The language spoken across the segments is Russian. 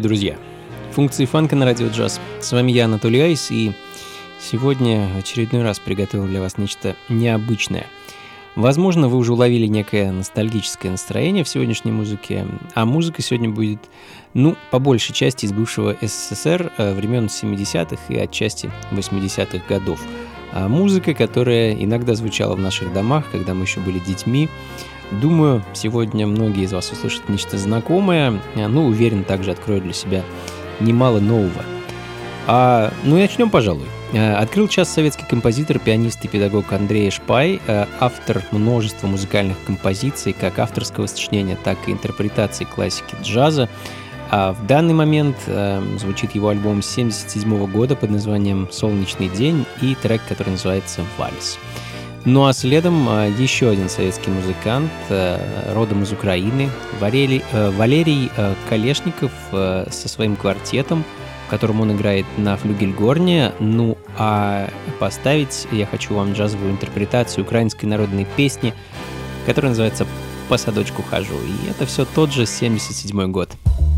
Приветствую, друзья! Функции фанка на радио джаз. С вами я, Анатолий Айс, и сегодня в очередной раз приготовил для вас нечто необычное. Возможно, вы уже уловили некое ностальгическое настроение в сегодняшней музыке, а музыка сегодня будет, ну, по большей части из бывшего СССР э, времен 70-х и отчасти 80-х годов. А музыка, которая иногда звучала в наших домах, когда мы еще были детьми, Думаю, сегодня многие из вас услышат нечто знакомое, а, ну, уверен, также откроют для себя немало нового. А, ну и начнем, пожалуй. А, открыл час советский композитор, пианист и педагог Андрей Шпай, а, автор множества музыкальных композиций, как авторского сочинения, так и интерпретации классики джаза. А в данный момент э, звучит его альбом 77 года под названием «Солнечный день» и трек, который называется «Вальс». Ну а следом а, еще один советский музыкант, э, родом из Украины, Валерий, э, Валерий э, Колешников со своим квартетом, в котором он играет на флюгельгорне. Ну а поставить я хочу вам джазовую интерпретацию украинской народной песни, которая называется «По садочку хожу». И это все тот же 77 год. с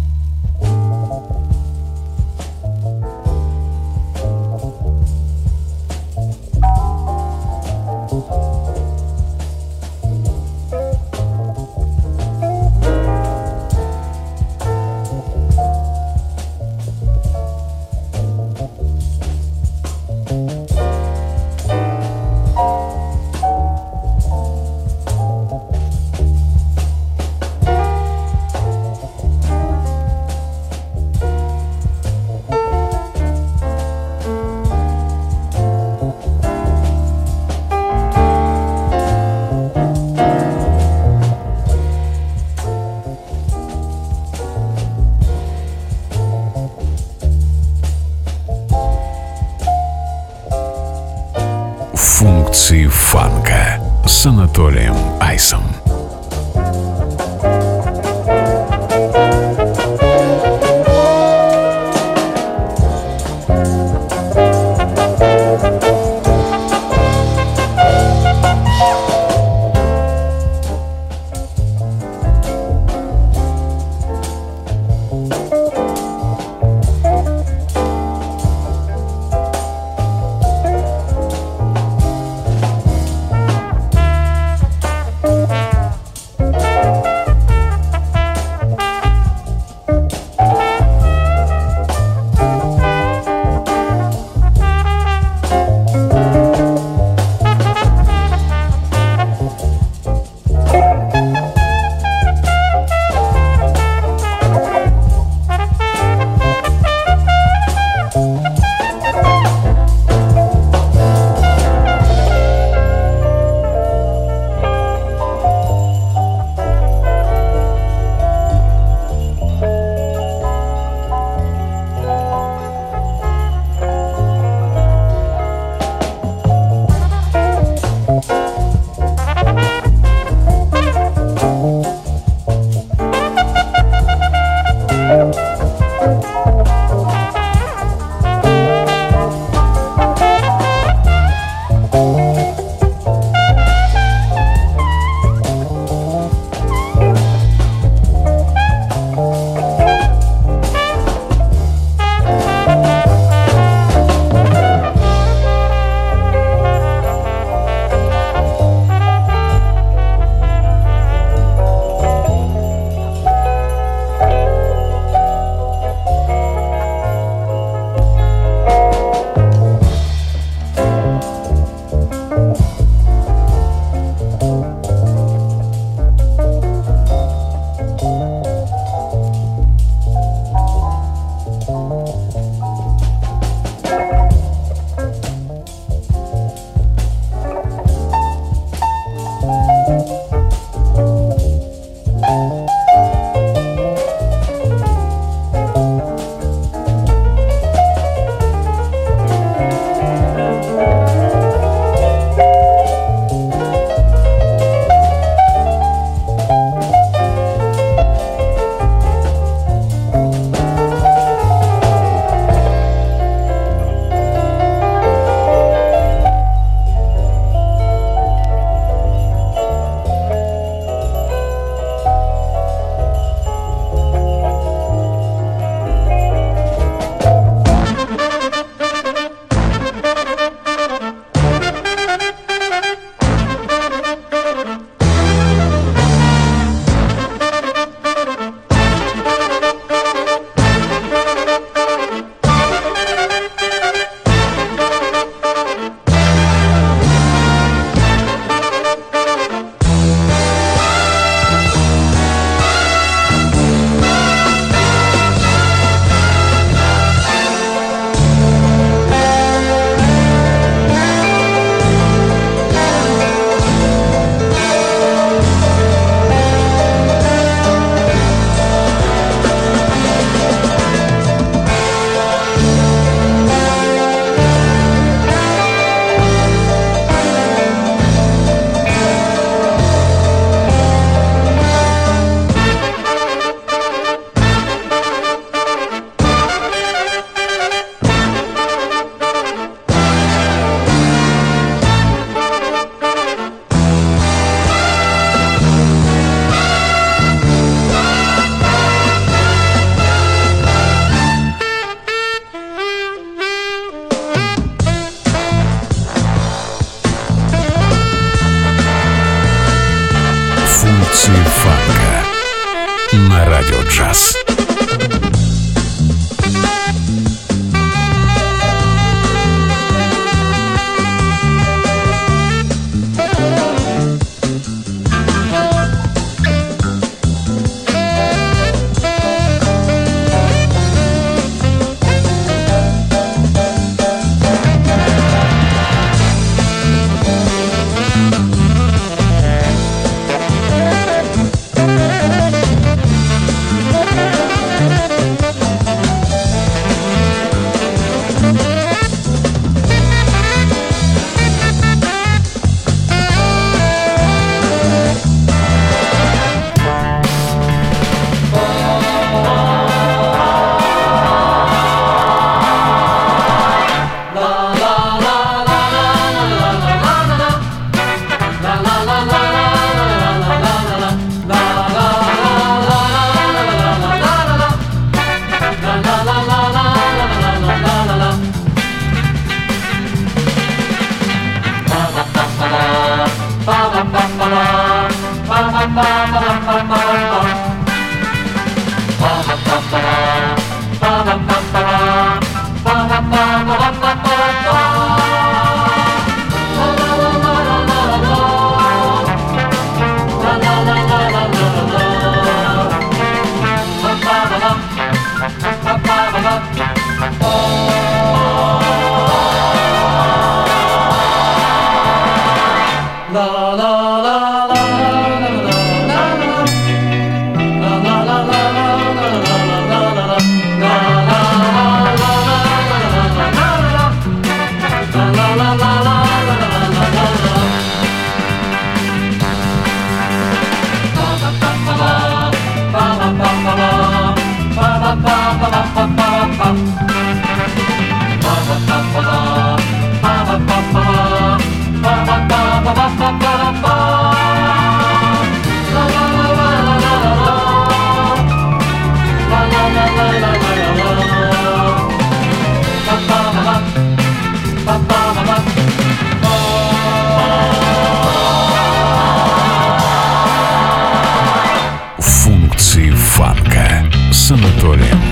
Antônio.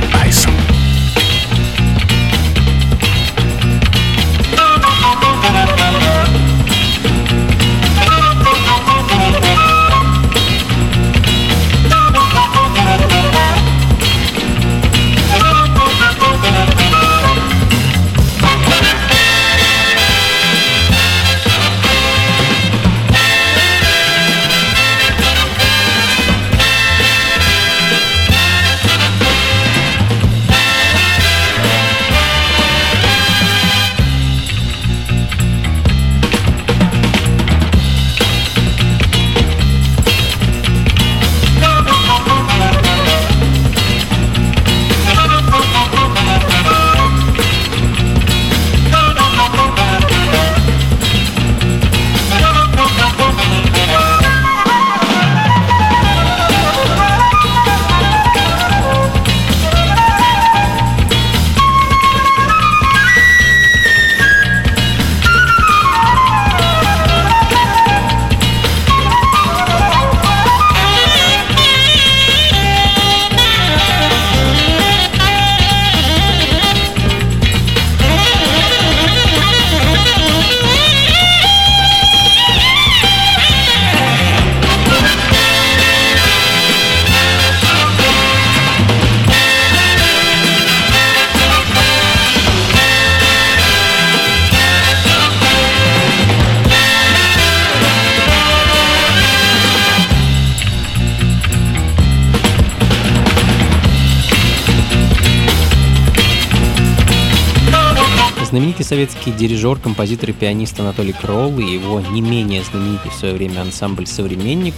Советский дирижер, композитор и пианист Анатолий Кролл и его не менее знаменитый в свое время ансамбль «Современник».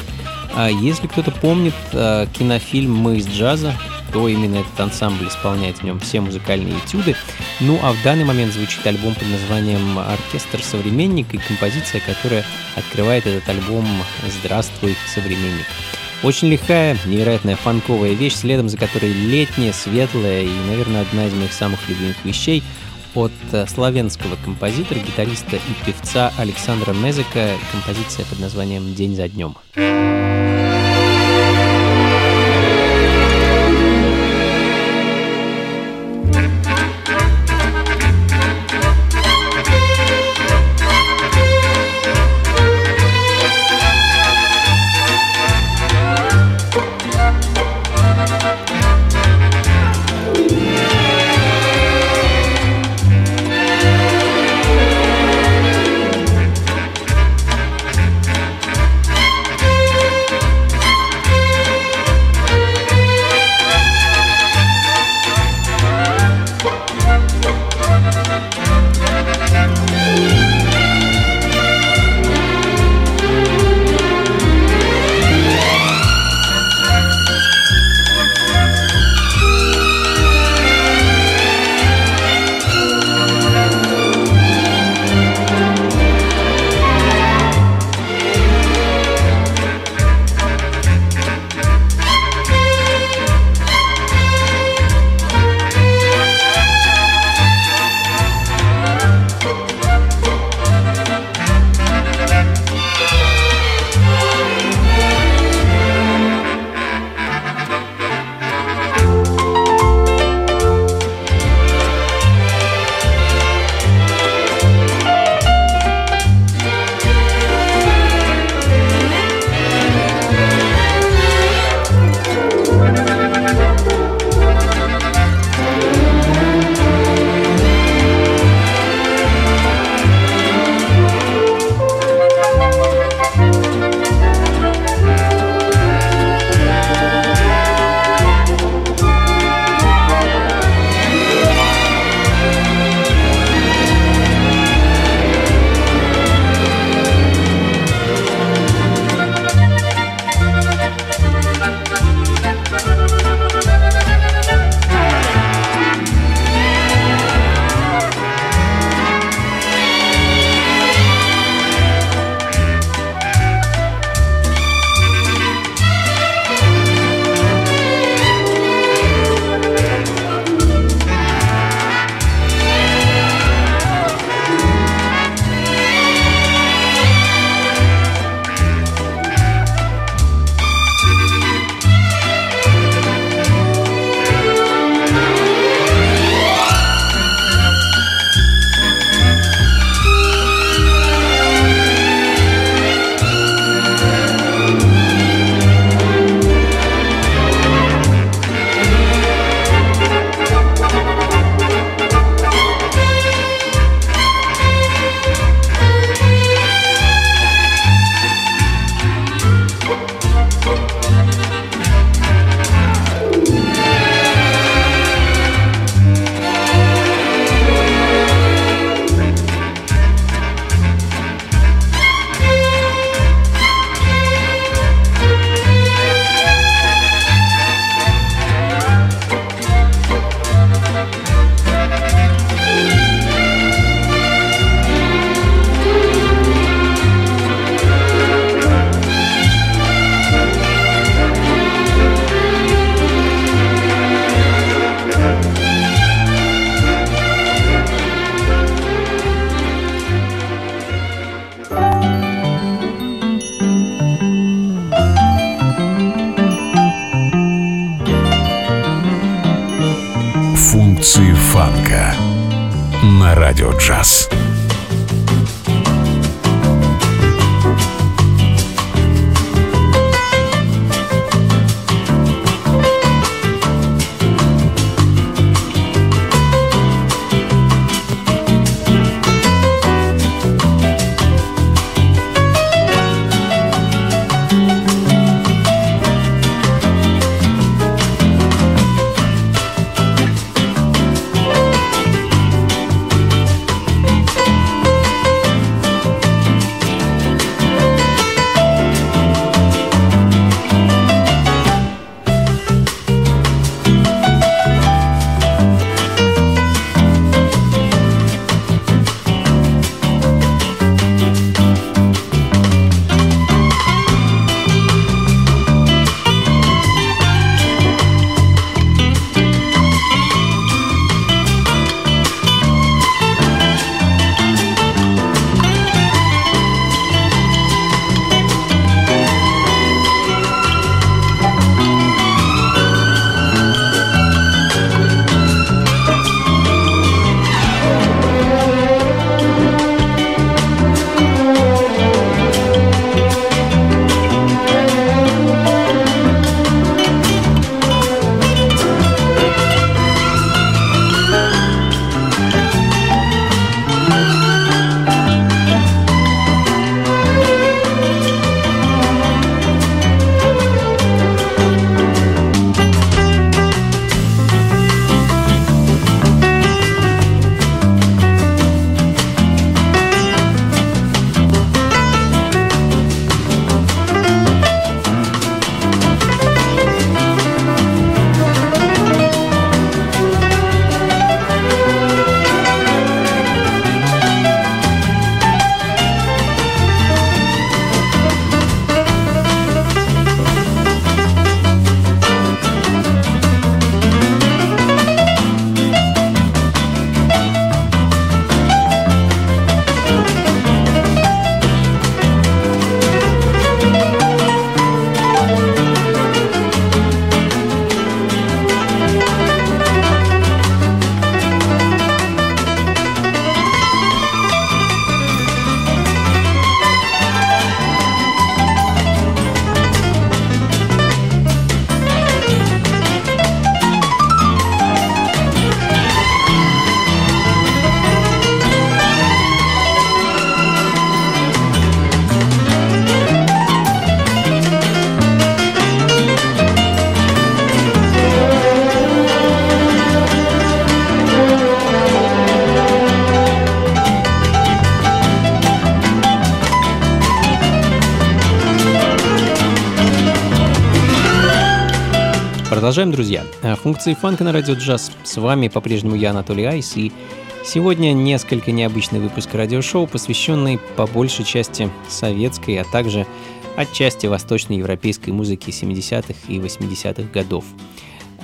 А если кто-то помнит а, кинофильм «Мы из джаза», то именно этот ансамбль исполняет в нем все музыкальные этюды. Ну а в данный момент звучит альбом под названием «Оркестр современник» и композиция, которая открывает этот альбом «Здравствуй, современник». Очень лихая, невероятная фанковая вещь, следом за которой летняя, светлая и, наверное, одна из моих самых любимых вещей — от э, славянского композитора, гитариста и певца Александра Мезека, композиция под названием «День за днем». Продолжаем, друзья. Э, функции фанка на радио джаз. С вами по-прежнему я, Анатолий Айс, и сегодня несколько необычный выпуск радиошоу, посвященный по большей части советской, а также отчасти восточноевропейской музыки 70-х и 80-х годов.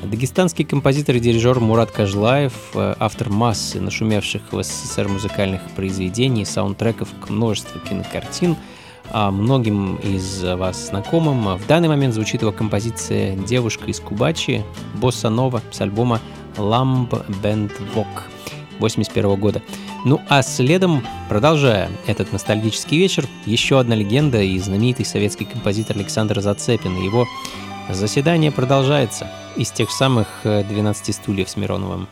Дагестанский композитор и дирижер Мурат Кажлаев, э, автор массы нашумевших в СССР музыкальных произведений, саундтреков к множеству кинокартин – многим из вас знакомым. В данный момент звучит его композиция «Девушка из Кубачи» Босса Нова с альбома «Lamb Band Walk» 81 года. Ну а следом, продолжая этот ностальгический вечер, еще одна легенда и знаменитый советский композитор Александр Зацепин. Его заседание продолжается из тех самых 12 стульев с Мироновым.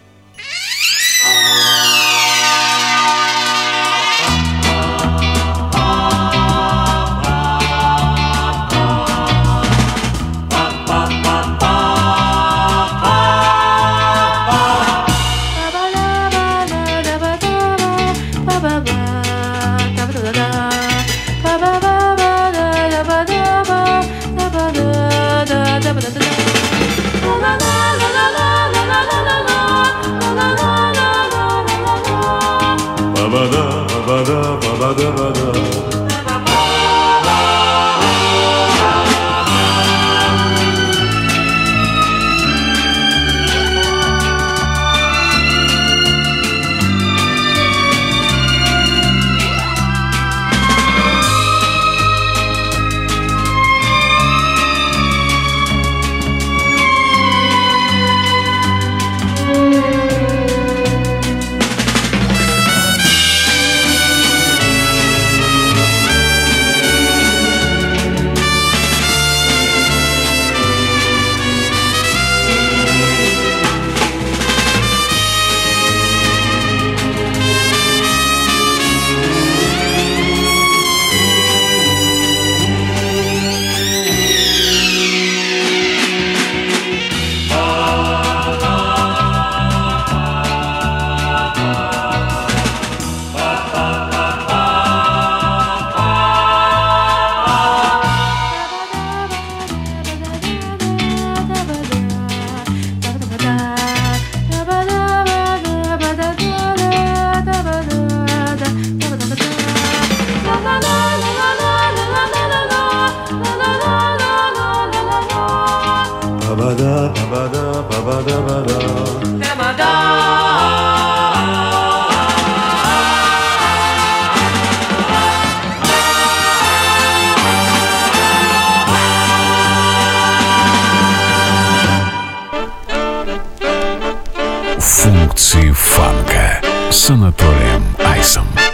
С Анатолием Айсом.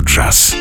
Радио джаз.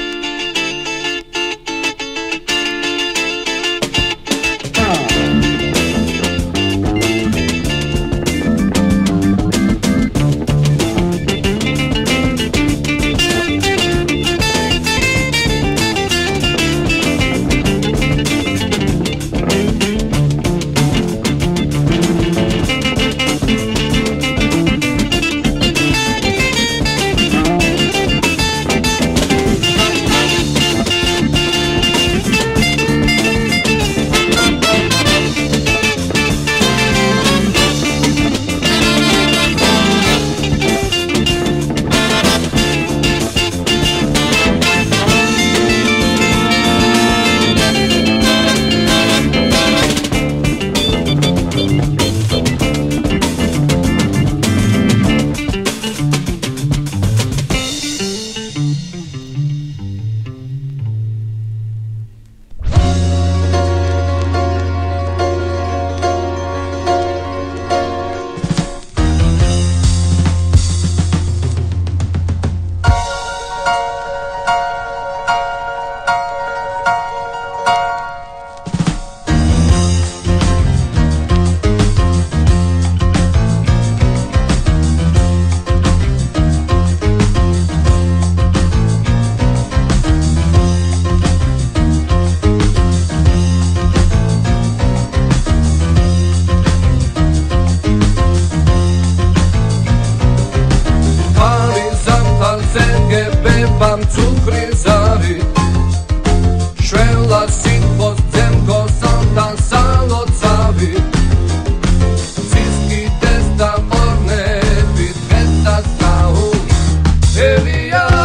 Hallelujah.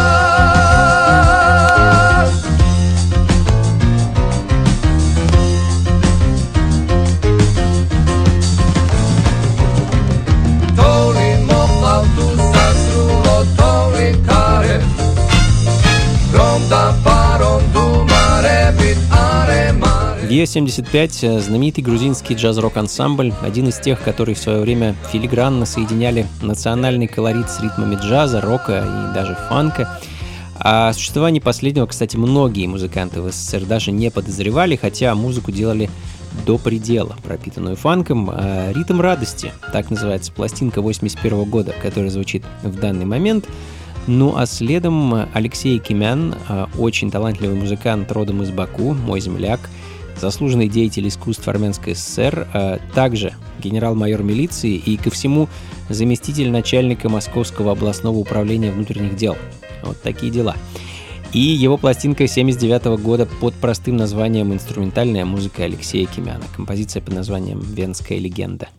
Е-75 – знаменитый грузинский джаз-рок-ансамбль, один из тех, которые в свое время филигранно соединяли национальный колорит с ритмами джаза, рока и даже фанка. О существовании последнего, кстати, многие музыканты в СССР даже не подозревали, хотя музыку делали до предела, пропитанную фанком. А «Ритм радости» — так называется пластинка 81 года, которая звучит в данный момент. Ну а следом Алексей Кимян, а, очень талантливый музыкант родом из Баку, мой земляк — заслуженный деятель искусств Армянской ССР, а также генерал-майор милиции и, ко всему, заместитель начальника Московского областного управления внутренних дел. Вот такие дела. И его пластинка 79 года под простым названием «Инструментальная музыка Алексея Кимяна». Композиция под названием «Венская легенда».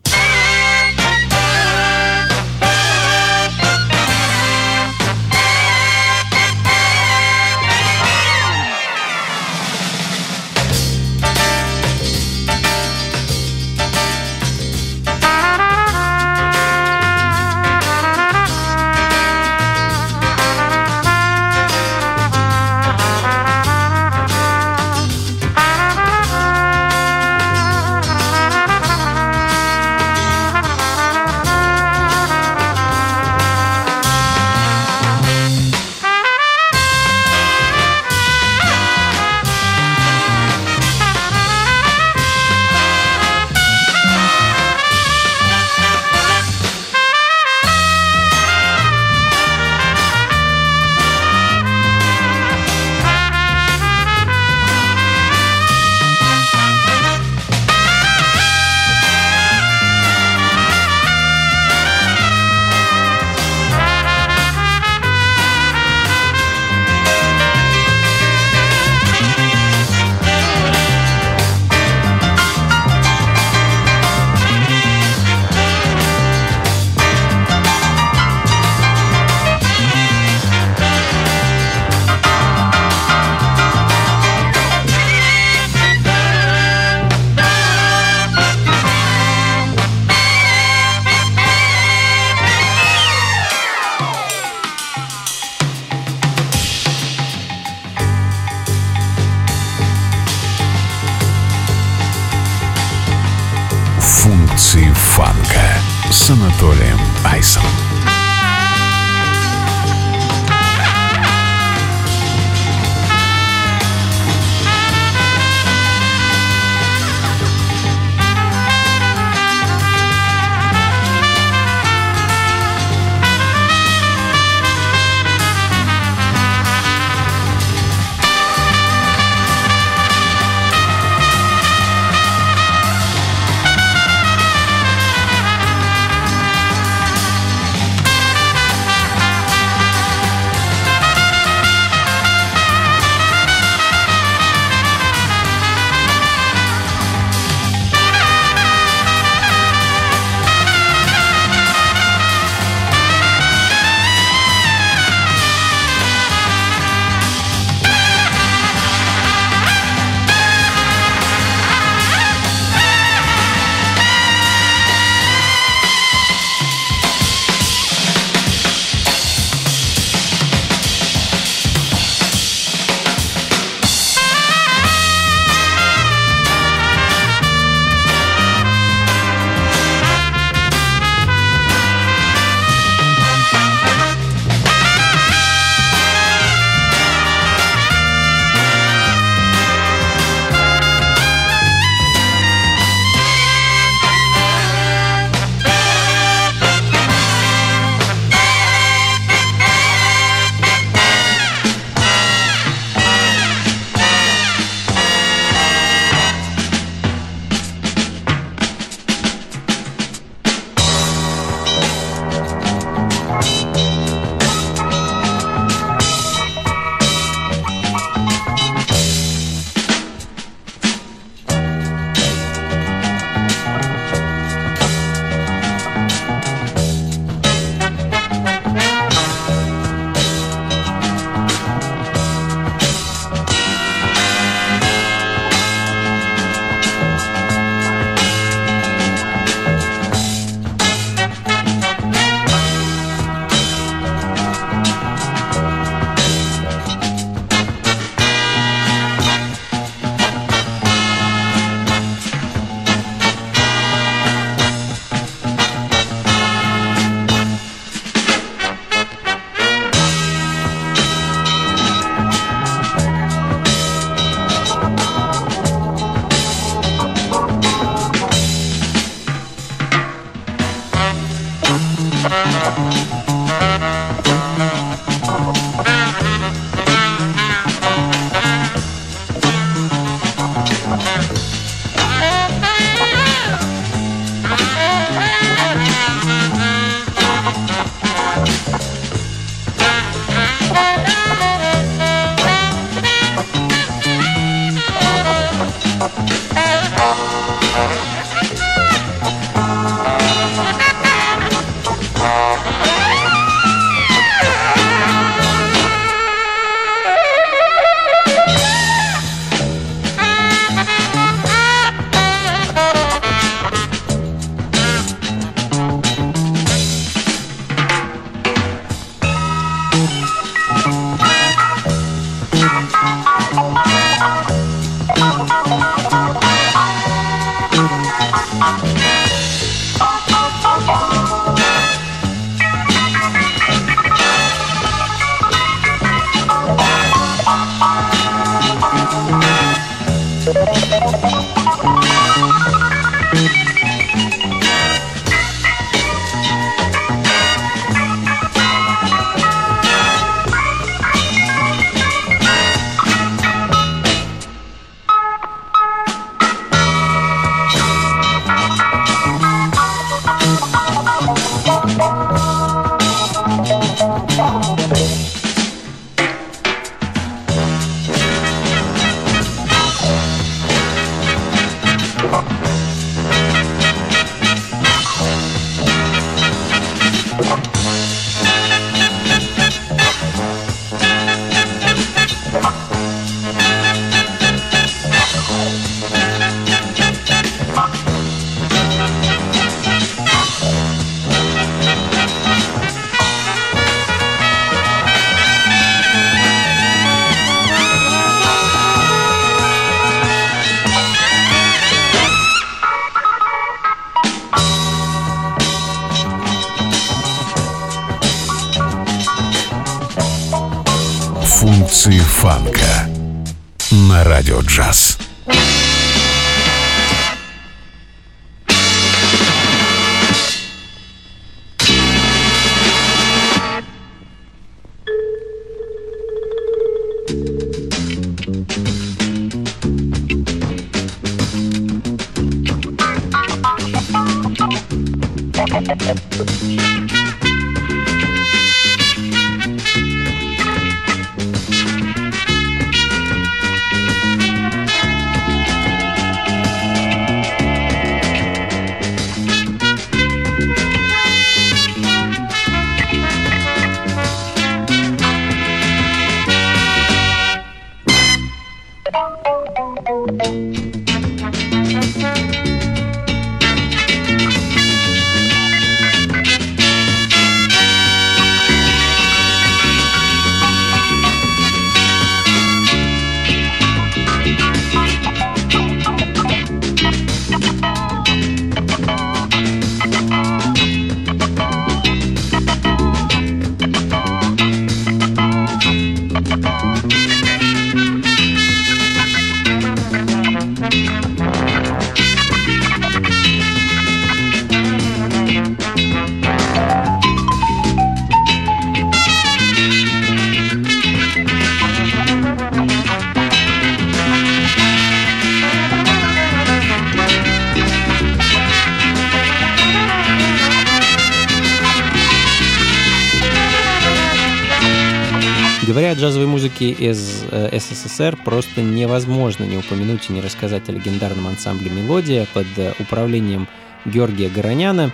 Музыки из э, СССР просто невозможно не упомянуть и не рассказать о легендарном ансамбле «Мелодия» под э, управлением Георгия Гороняна.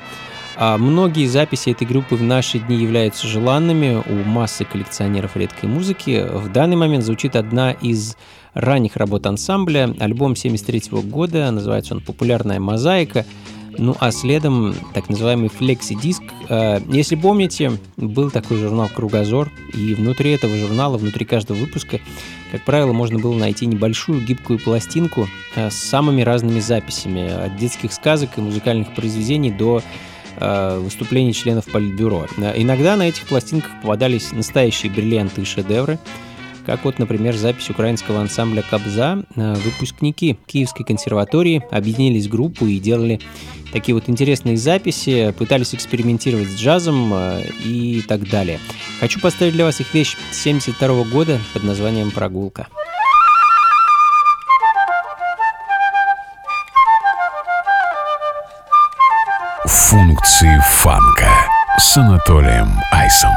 А многие записи этой группы в наши дни являются желанными у массы коллекционеров редкой музыки. В данный момент звучит одна из ранних работ ансамбля, альбом 73 года, называется он «Популярная мозаика». Ну а следом так называемый флекси-диск. Э, если помните, был такой журнал «Кругозор», и внутри этого журнала, внутри каждого выпуска, как правило, можно было найти небольшую гибкую пластинку э, с самыми разными записями, от детских сказок и музыкальных произведений до э, выступлений членов Политбюро. Иногда на этих пластинках попадались настоящие бриллианты и шедевры, как вот, например, запись украинского ансамбля «Кобза». Выпускники Киевской консерватории объединились в группу и делали такие вот интересные записи, пытались экспериментировать с джазом э, и так далее. Хочу поставить для вас их вещь 72 года под названием «Прогулка». Функции фанка с Анатолием Айсом.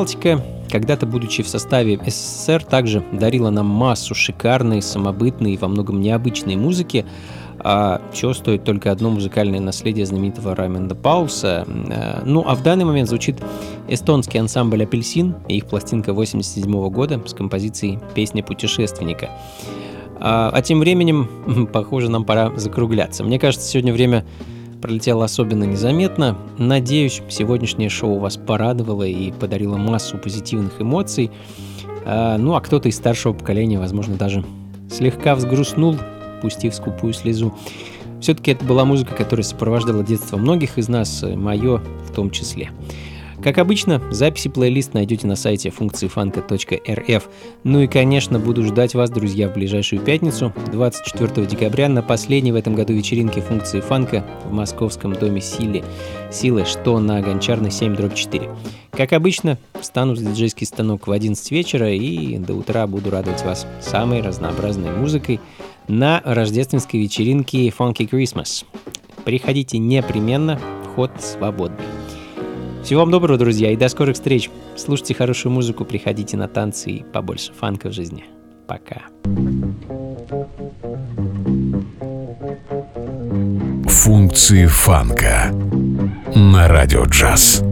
Прибалтика, когда-то будучи в составе СССР, также дарила нам массу шикарной, самобытной и во многом необычной музыки, а чего стоит только одно музыкальное наследие знаменитого Райменда Пауса. Э, ну, а в данный момент звучит эстонский ансамбль «Апельсин» и их пластинка 87 года с композицией «Песня путешественника». А, а тем временем, похоже, нам пора закругляться. Мне кажется, сегодня время пролетело особенно незаметно. Надеюсь, сегодняшнее шоу вас порадовало и подарило массу позитивных эмоций. А, ну а кто-то из старшего поколения, возможно, даже слегка взгрустнул, пустив скупую слезу. Все-таки это была музыка, которая сопровождала детство многих из нас, мое в том числе. Как обычно, записи плейлист найдете на сайте функции фанка.рф. Ну и, конечно, буду ждать вас, друзья, в ближайшую пятницу, 24 декабря, на последней в этом году вечеринке функции фанка в московском доме Силы, Силы, что на Гончарной 7 дробь 4. Как обычно, встану за диджейский станок в 11 вечера и до утра буду радовать вас самой разнообразной музыкой на рождественской вечеринке Funky Christmas. Приходите непременно, вход свободный. Всего вам доброго, друзья, и до скорых встреч. Слушайте хорошую музыку, приходите на танцы и побольше фанка в жизни. Пока. Функции фанка на радио джаз.